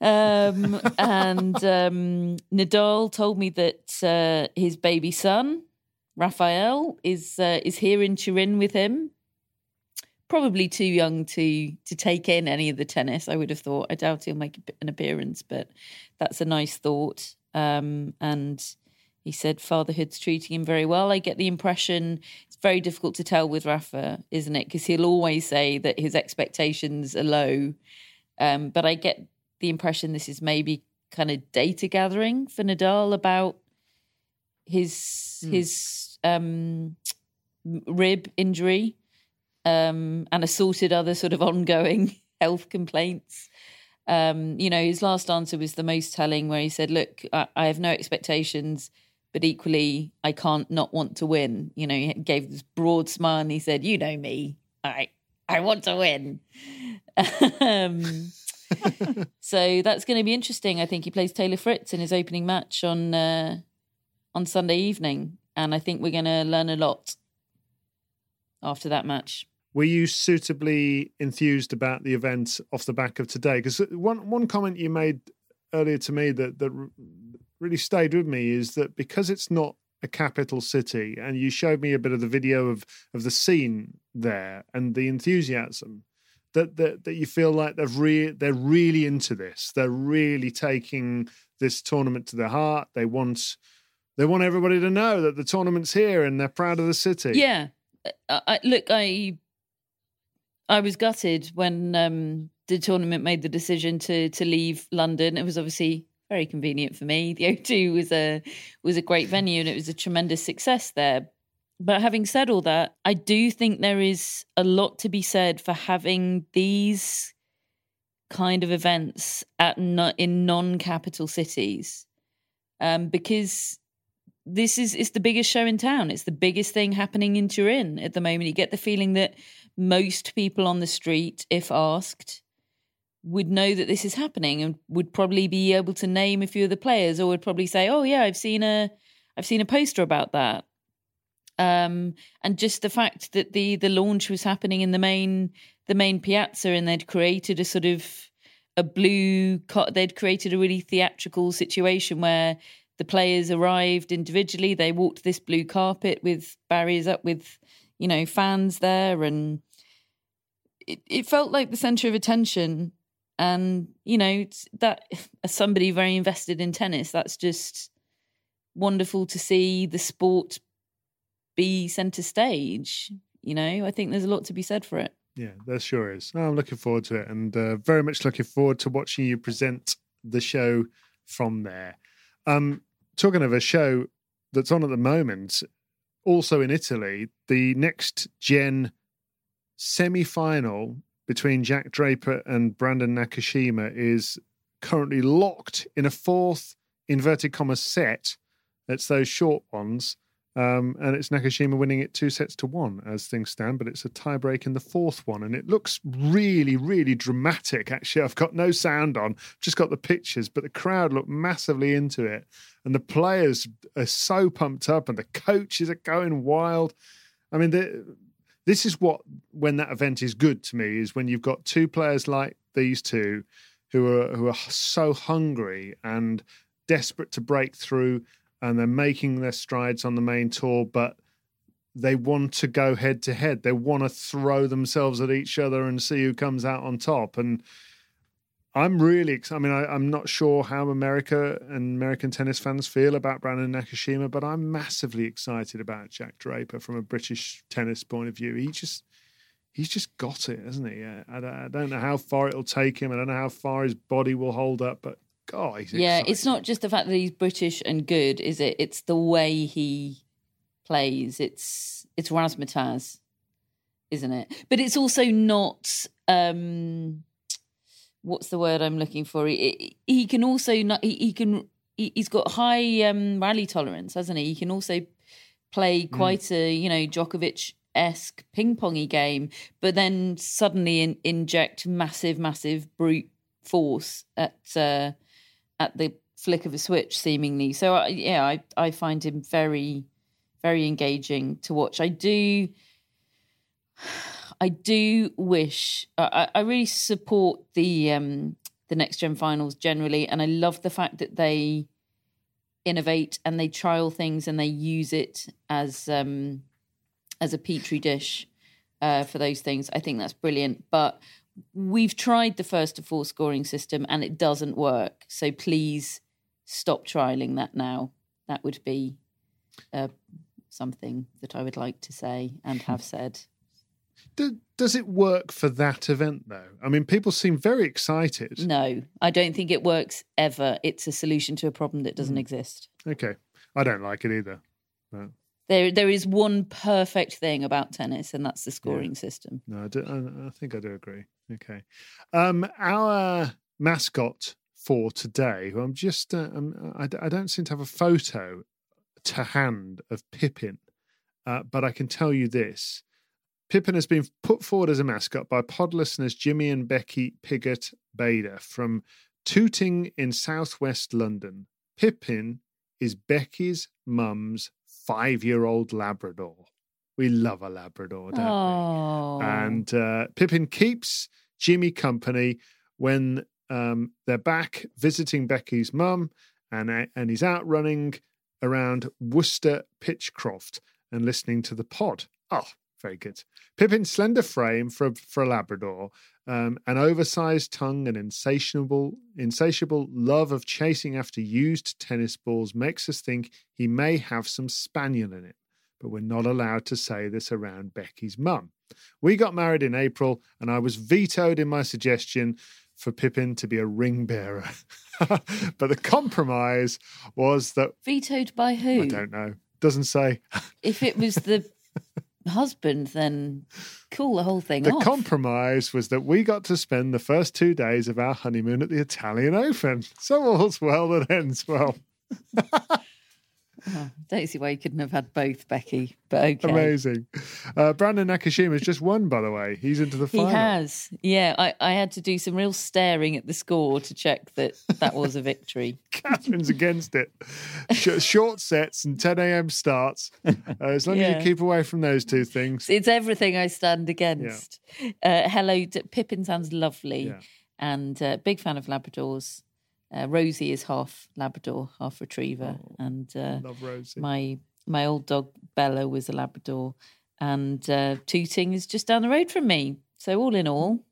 Um, *laughs* and um, Nadal told me that uh, his baby son, Raphael, is uh, is here in Turin with him. Probably too young to to take in any of the tennis. I would have thought. I doubt he'll make an appearance, but that's a nice thought. Um, and he said fatherhood's treating him very well. I get the impression it's very difficult to tell with Rafa, isn't it? Because he'll always say that his expectations are low. Um, but I get the impression this is maybe kind of data gathering for Nadal about his his um, rib injury um, and assorted other sort of ongoing *laughs* health complaints. Um, you know, his last answer was the most telling, where he said, "Look, I, I have no expectations." but equally I can't not want to win. You know, he gave this broad smile and he said, "You know me, I I want to win." *laughs* um, *laughs* so that's going to be interesting. I think he plays Taylor Fritz in his opening match on uh, on Sunday evening, and I think we're going to learn a lot after that match. Were you suitably enthused about the event off the back of today? Because uh, one one comment you made earlier to me that that really stayed with me is that because it's not a capital city, and you showed me a bit of the video of of the scene there and the enthusiasm. That, that, that you feel like they've re- they're really into this. They're really taking this tournament to their heart. They want they want everybody to know that the tournament's here and they're proud of the city. Yeah, uh, I, I, look, I I was gutted when um, the tournament made the decision to to leave London. It was obviously very convenient for me. The *laughs* O2 was a was a great venue and it was a tremendous success there. But having said all that, I do think there is a lot to be said for having these kind of events at in non-capital cities, um, because this is it's the biggest show in town. It's the biggest thing happening in Turin at the moment. You get the feeling that most people on the street, if asked, would know that this is happening and would probably be able to name a few of the players, or would probably say, "Oh yeah, I've seen a I've seen a poster about that." um, and just the fact that the the launch was happening in the main the main piazza, and they'd created a sort of a blue. They'd created a really theatrical situation where the players arrived individually. They walked this blue carpet with barriers up, with you know fans there, and it, it felt like the center of attention. And you know that as somebody very invested in tennis, that's just wonderful to see the sport be centre stage. You know, I think there's a lot to be said for it. Yeah, there sure is. I'm looking forward to it and uh, very much looking forward to watching you present the show from there. Um, talking of a show that's on at the moment, also in Italy, the next gen semi final between Jack Draper and Brandon Nakashima is currently locked in a fourth inverted commas set. It's those short ones. Um, and it's Nakashima winning it two sets to one as things stand, but it's a tiebreak in the fourth one. And it looks really, really dramatic. Actually, I've got no sound on, just got the pictures, but the crowd look massively into it. And the players are so pumped up, and the coaches are going wild. I mean, this is what, when that event is good to me, is when you've got two players like these two who are, who are so hungry and desperate to break through and they're making their strides on the main tour, but they want to go head to head. They want to throw themselves at each other and see who comes out on top. And I'm really. I mean, I, am not sure how America and American tennis fans feel about Brandon Nakashima, but I'm massively excited about Jack Draper from a British tennis point of view. He just he's just got it, hasn't he? I, I don't know how far it'll take him. I don't know how far his body will hold up, but God, yeah, exciting. it's not just the fact that he's British and good, is it? It's the way he plays. It's it's razzmatazz, isn't it? But it's also not. um what's the word I'm looking for? He, he can also not, he, he can he, has got high um, rally tolerance, hasn't he? He can also play mm. quite mm. a you know Djokovic esque ping pongy game, but then suddenly in, inject massive, massive brute force at uh, at the flick of a switch, seemingly. So uh, yeah, I I find him very, very engaging to watch. I do. *sighs* I do wish I, I really support the um, the next gen finals generally, and I love the fact that they innovate and they trial things and they use it as um, as a petri dish uh, for those things. I think that's brilliant, but we've tried the first to four scoring system and it doesn't work. So please stop trialing that now. That would be uh, something that I would like to say and have said do, does it work for that event though? I mean, people seem very excited. No, I don't think it works ever. It's a solution to a problem that doesn't mm. exist. Okay, I don't like it either. But... There, there is one perfect thing about tennis, and that's the scoring yeah. system. No, I, do, I, I, think I do agree. Okay, um, our mascot for today. I'm just, uh, I'm, I, I don't seem to have a photo to hand of Pippin, uh, but I can tell you this Pippin has been put forward as a mascot by pod listeners Jimmy and Becky Piggott Bader from Tooting in southwest London. Pippin is Becky's mum's five year old Labrador. We love a Labrador, don't oh. we? And uh, Pippin keeps Jimmy company when um, they're back visiting Becky's mum, and uh, and he's out running around Worcester Pitchcroft and listening to the pod. Oh, very good. Pippin's slender frame for, for a Labrador, um, an oversized tongue, and insatiable, insatiable love of chasing after used tennis balls makes us think he may have some spaniel in it. But we're not allowed to say this around Becky's mum. We got married in April, and I was vetoed in my suggestion for Pippin to be a ring bearer. *laughs* but the compromise was that. Vetoed by who? I don't know. Doesn't say. *laughs* If it was the husband, then cool the whole thing the off. compromise was that we got to spend the first two days of our honeymoon at the Italian Open. So all's well that ends well. *laughs* Oh, *laughs* don't see why you couldn't have had both, Becky. But okay, amazing. Uh, Brandon Nakashima's just won, by the way. He's into the final. He has. Yeah, I, I had to do some real staring at the score to check that that was a victory. *laughs* Catherine's against it. Short sets and 10 a.m. starts. Uh, as long yeah. as you keep away from those two things, it's everything I stand against. Yeah. Uh, hello, Pippin sounds lovely, yeah. and uh, big fan of Labradors. Uh, Rosie is half Labrador, half Retriever, oh, and uh, love Rosie. my my old dog Bella was a Labrador, and uh, Tooting is just down the road from me. So all in all,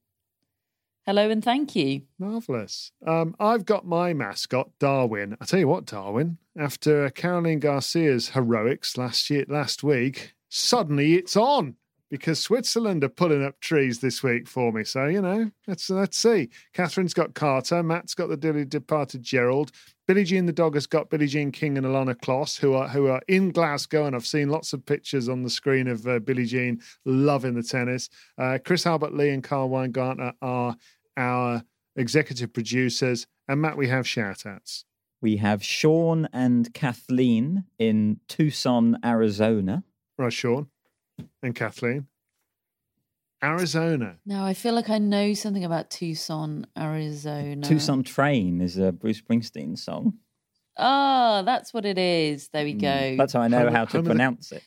hello and thank you. Marvelous. Um, I've got my mascot Darwin. I tell you what, Darwin. After Caroline Garcia's heroics last year, last week, suddenly it's on because Switzerland are pulling up trees this week for me. So, you know, let's let's see. Catherine's got Carter, Matt's got the dearly departed Gerald, Billie Jean the dog has got Billie Jean King and Ilana Kloss, who are who are in Glasgow, and I've seen lots of pictures on the screen of uh, Billie Jean loving the tennis. Uh, Chris Albert Lee and Carl Weingartner are our executive producers, and Matt, we have shout outs. We have Sean and Kathleen in Tucson, Arizona. Right, Sean and Kathleen. Arizona. No, I feel like I know something about Tucson, Arizona. Tucson Train is a Bruce Springsteen song. Oh, that's what it is. There we go. Mm, that's how I know home, how to pronounce the... it.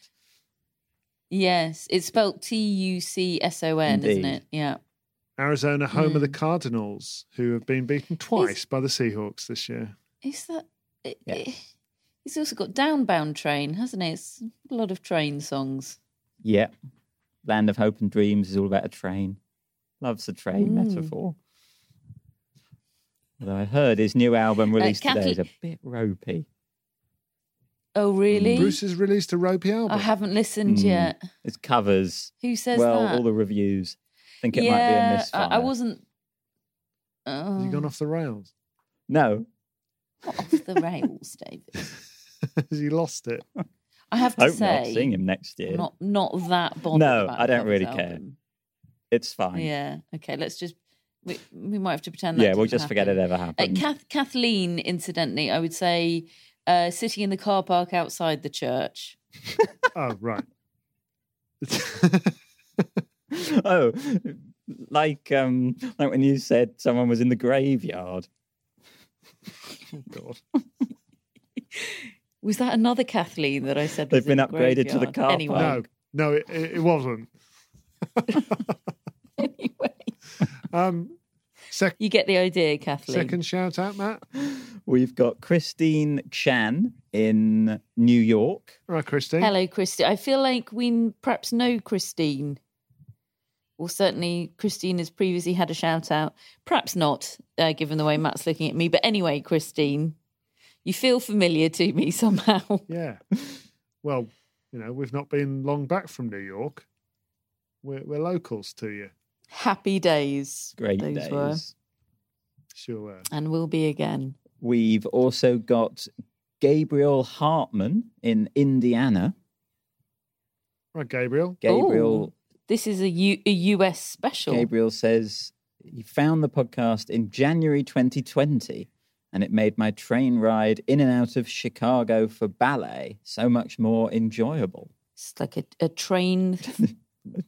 Yes, it's spelled T U C S O N, isn't it? Yeah. Arizona, home mm. of the Cardinals, who have been beaten twice is, by the Seahawks this year. Is that? It, yeah. it, he's also got Downbound Train, hasn't he? It's a lot of train songs. Yep. Land of Hope and Dreams is all about a train. Loves the train Mm. metaphor. Although I heard his new album released today Kathy- is a bit ropey. Oh, really? Bruce has released a ropey album. I haven't listened Mm. yet. It's covers. Who says well, that? all the reviews. I think it yeah, might be a I, misfire. I wasn't. Has he Oh, gone off the rails? No, not off the rails, David. *laughs* Has he lost it? *laughs* I have to hope say, not. Seeing him next year. Not not that bothered. No, about I a don't covers really care. It's fine. Yeah. Okay. Let's just. We, we might have to pretend. That Yeah, we'll didn't just forget it happen. ever Uh, happened. Kath, Kathleen, incidentally, I would say, uh, sitting in the car park outside the church. *laughs* Oh, right. *laughs* oh, like um, like when you said someone was in the graveyard. *laughs* oh, God. Was that another Kathleen that I said? They've was in been the upgraded to the car Anyway, No, no, it, it it wasn't. *laughs* anyway, Um, sec- you get the idea, Kathleen. second shout out, Matt. We've got Christine Chan in New York. Right, Christine. Hello, Christine. I feel like we perhaps know Christine. Or certainly, Christine has previously had a shout out. Perhaps not, uh, given the way Matt's looking at me. But anyway, Christine, you feel familiar to me *laughs* somehow. Yeah. Well, you know, we've not been long back from New York. We're, we're locals to you. Happy days. Great those days. were. Sure were. And will be again. We've also got Gabriel Hartman in Indiana. Right, Gabriel. Gabriel Ooh, this is a, U- a US special. Gabriel says he found the podcast in January 2020 and it made my train ride in and out of Chicago for ballet so much more enjoyable. It's like a, a train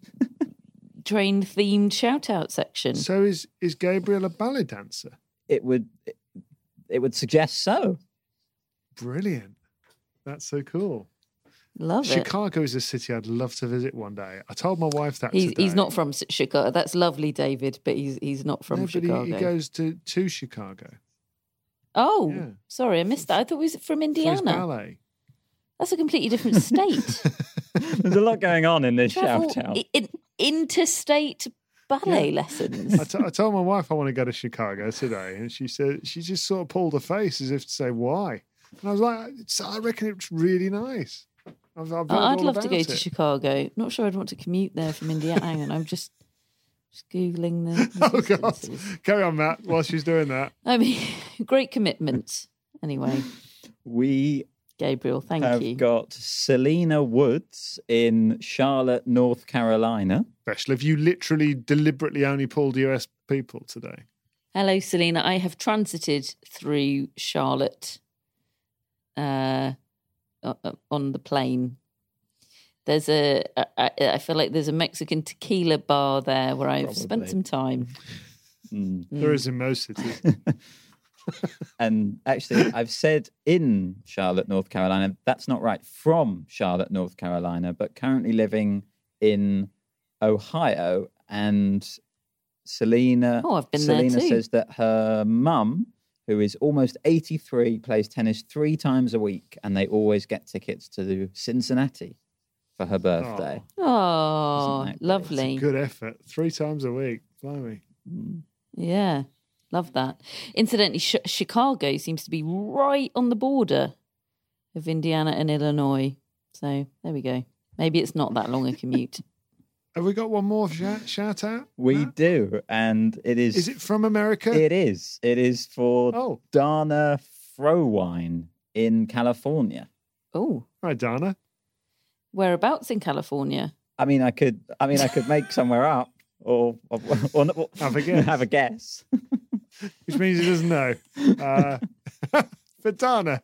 *laughs* train themed shout out section. So is is Gabriel a ballet dancer? It would it would suggest so. Brilliant. That's so cool. Love it. Chicago is a city I'd love to visit one day. I told my wife that He's, today. he's not from Chicago. That's lovely, David, but he's he's not from No, but Chicago. he, he goes to, to Chicago oh, Yeah. sorry, I missed that. I thought he was from Indiana. ballet. That's a completely different *laughs* state. There's a lot going on in this Travel shout out. in, interstate ballet Yeah. lessons. I, t- I told my wife I want to go to Chicago today, and she said she just sort of pulled her face as if to say why. And I was like, it's, I reckon it's really nice. I've, I've heard I'd love to go it. to Chicago. Not sure I'd want to commute there from Indiana. Hang on, I'm just just googling the. the *laughs* Oh God! Carry on, Matt. While she's doing that, I mean, *laughs* great commitment. Anyway, We Gabriel, thank have you. got Selena Woods in Charlotte, North Carolina. especially if you literally deliberately only pulled US people today. Hello, Selena. I have transited through Charlotte uh, o- o- on the plane. There's a, I, I I feel like there's a Mexican tequila bar there where I've spent some time. Mm. There is in most cities. *laughs* And actually, I've said in Charlotte, North Carolina. That's not right. From Charlotte, North Carolina, but currently living in Ohio. And Selena, Oh, I've been there Selena too. says that her mum, who is almost 83, plays tennis three times a week, and they always get tickets to Cincinnati for her birthday. Oh, that great? lovely. Good effort. Three times a week. Blimey. Mm. Yeah, love that. Incidentally, Ch- Chicago seems to be right on the border of Indiana and Illinois. So there we go. Maybe it's not that long a commute. *laughs* *laughs* Have we got one more shout, shout out? We Matt? do, and it is. Is it from America? It is. It is for Oh, Dana Frowine in California. oh, hi Dana. Whereabouts in California? I mean, I could. I mean, I could make somewhere up, or or, or, or *laughs* Have a guess. Have a guess. *laughs* Which means he doesn't know. Uh, *laughs* but Dana.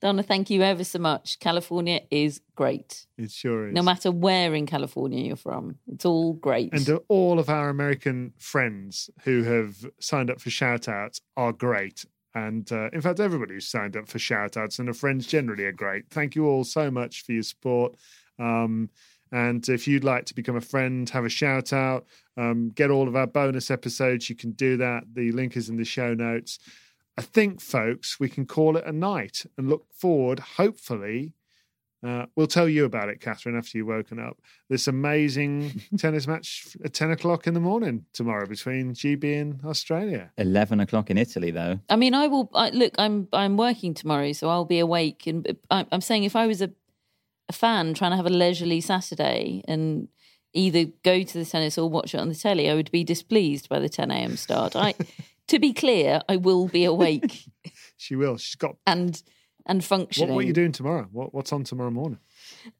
Donna, thank you ever so much. California is great. It sure is. No matter where in California you're from, it's all great. And to all of our American friends who have signed up for shout outs are great. And uh, in fact, everybody who's signed up for shout outs and our friends generally are great. Thank you all so much for your support. Um, and if you'd like to become a friend, have a shout out, um, get all of our bonus episodes, you can do that. The link is in the show notes. I think, folks, we can call it a night and look forward, hopefully, Uh, we'll tell you about it, Catherine, after you've woken up. This amazing *laughs* tennis match at 10 o'clock in the morning tomorrow between GB and Australia. 11 o'clock in Italy, though. I mean, I will I, look. I'm I'm working tomorrow, so I'll be awake. And I'm, I'm saying, if I was a a fan trying to have a leisurely Saturday and either go to the tennis or watch it on the telly, I would be displeased by the 10 a.m. start. I, *laughs* to be clear, I will be awake She will. She's got. and and What, functioning. what are you doing tomorrow? What, what's on tomorrow morning?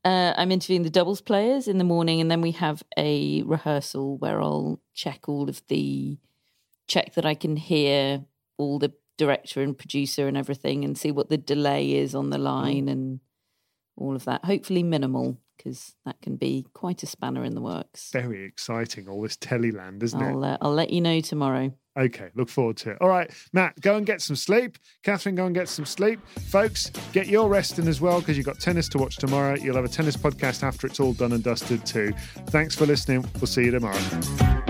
Uh, I'm interviewing the doubles players in the morning, and then we have a rehearsal where I'll check all of the check that I can hear all the director and producer and everything, and see what the delay is on the line and all of that. Hopefully minimal, because that can be quite a spanner in the works. Very exciting, all this Teleland, isn't I'll it? uh, I'll let you know tomorrow. Okay, look forward to it. All right, Matt, go and get some sleep. Catherine, go and get some sleep. Folks, get your rest in as well because you've got tennis to watch tomorrow. You'll have a tennis podcast after it's all done and dusted too. Thanks for listening. We'll see you tomorrow.